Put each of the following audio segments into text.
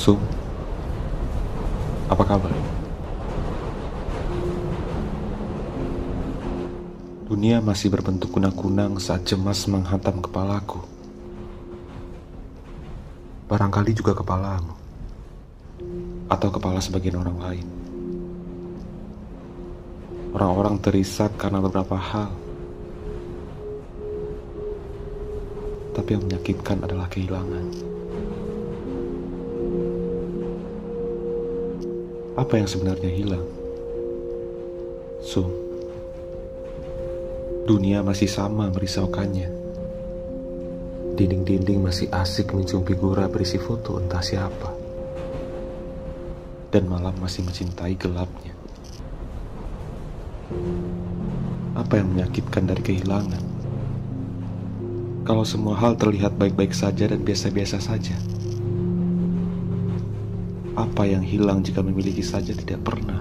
Sum, apa kabar? Dunia masih berbentuk kunang-kunang saat cemas menghantam kepalaku. Barangkali juga kepalamu, atau kepala sebagian orang lain. Orang-orang terisak karena beberapa hal, tapi yang menyakitkan adalah kehilangan. Apa yang sebenarnya hilang? Sum, dunia masih sama merisaukannya. Dinding-dinding masih asik mencium figura berisi foto entah siapa. Dan malam masih mencintai gelapnya. Apa yang menyakitkan dari kehilangan? Kalau semua hal terlihat baik-baik saja dan biasa-biasa saja. Apa yang hilang jika memiliki saja tidak pernah?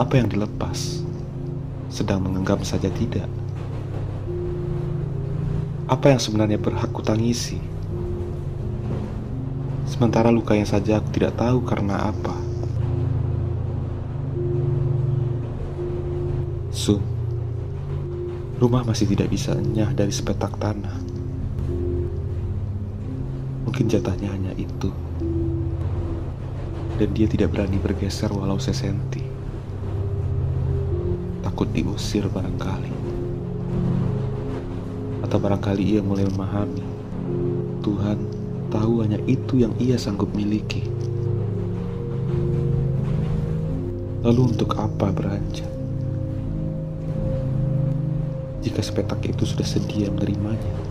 Apa yang dilepas sedang mengenggam saja tidak? Apa yang sebenarnya berhak kutangisi? Sementara lukanya saja aku tidak tahu karena apa. Sum, rumah masih tidak bisa enyah dari sepetak tanah. Mungkin jatahnya hanya itu dan dia tidak berani bergeser walau sesenti. Takut diusir barangkali. Atau barangkali ia mulai memahami Tuhan tahu hanya itu yang ia sanggup miliki. Lalu untuk apa beranjak? Jika sepetak itu sudah sedia menerimanya.